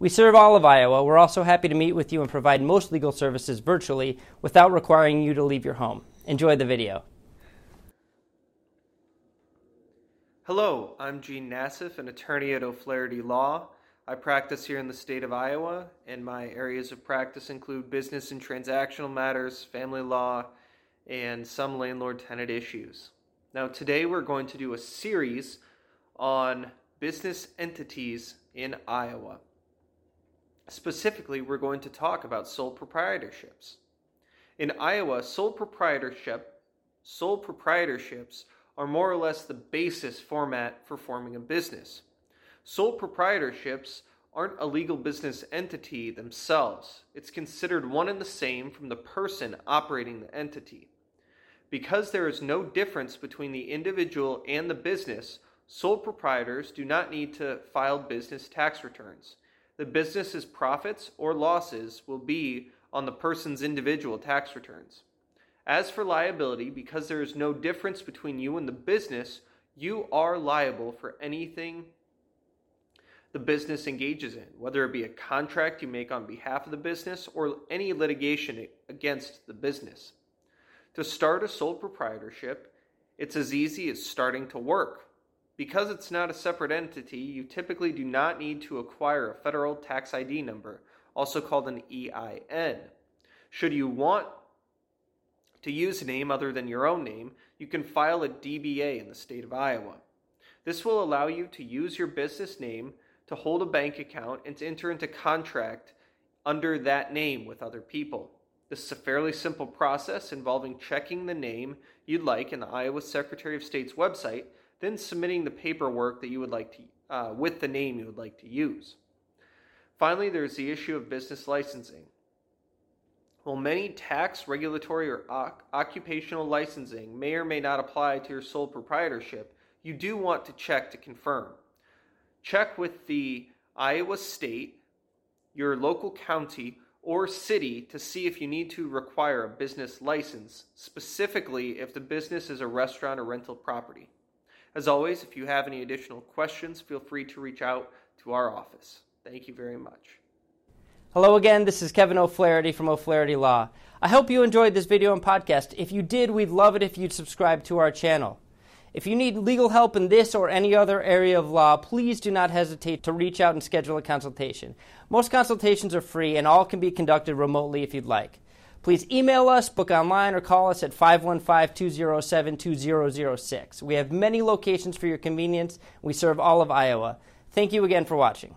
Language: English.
We serve all of Iowa. We're also happy to meet with you and provide most legal services virtually without requiring you to leave your home. Enjoy the video. Hello, I'm Gene Nassif, an attorney at O'Flaherty Law. I practice here in the state of Iowa, and my areas of practice include business and transactional matters, family law, and some landlord tenant issues. Now, today we're going to do a series on business entities in Iowa. Specifically, we're going to talk about sole proprietorships. In Iowa, sole proprietorship, sole proprietorships are more or less the basis format for forming a business. Sole proprietorships aren't a legal business entity themselves. It's considered one and the same from the person operating the entity. Because there is no difference between the individual and the business, sole proprietors do not need to file business tax returns. The business's profits or losses will be on the person's individual tax returns. As for liability, because there is no difference between you and the business, you are liable for anything the business engages in, whether it be a contract you make on behalf of the business or any litigation against the business. To start a sole proprietorship, it's as easy as starting to work. Because it's not a separate entity, you typically do not need to acquire a federal tax ID number, also called an EIN. Should you want to use a name other than your own name, you can file a DBA in the state of Iowa. This will allow you to use your business name to hold a bank account and to enter into contract under that name with other people. This is a fairly simple process involving checking the name you'd like in the Iowa Secretary of State's website then submitting the paperwork that you would like to uh, with the name you would like to use. Finally, there's the issue of business licensing. While many tax, regulatory, or occupational licensing may or may not apply to your sole proprietorship, you do want to check to confirm. Check with the Iowa State, your local county, or city to see if you need to require a business license, specifically if the business is a restaurant or rental property. As always, if you have any additional questions, feel free to reach out to our office. Thank you very much. Hello again, this is Kevin O'Flaherty from O'Flaherty Law. I hope you enjoyed this video and podcast. If you did, we'd love it if you'd subscribe to our channel. If you need legal help in this or any other area of law, please do not hesitate to reach out and schedule a consultation. Most consultations are free and all can be conducted remotely if you'd like. Please email us, book online, or call us at 515 207 2006. We have many locations for your convenience. We serve all of Iowa. Thank you again for watching.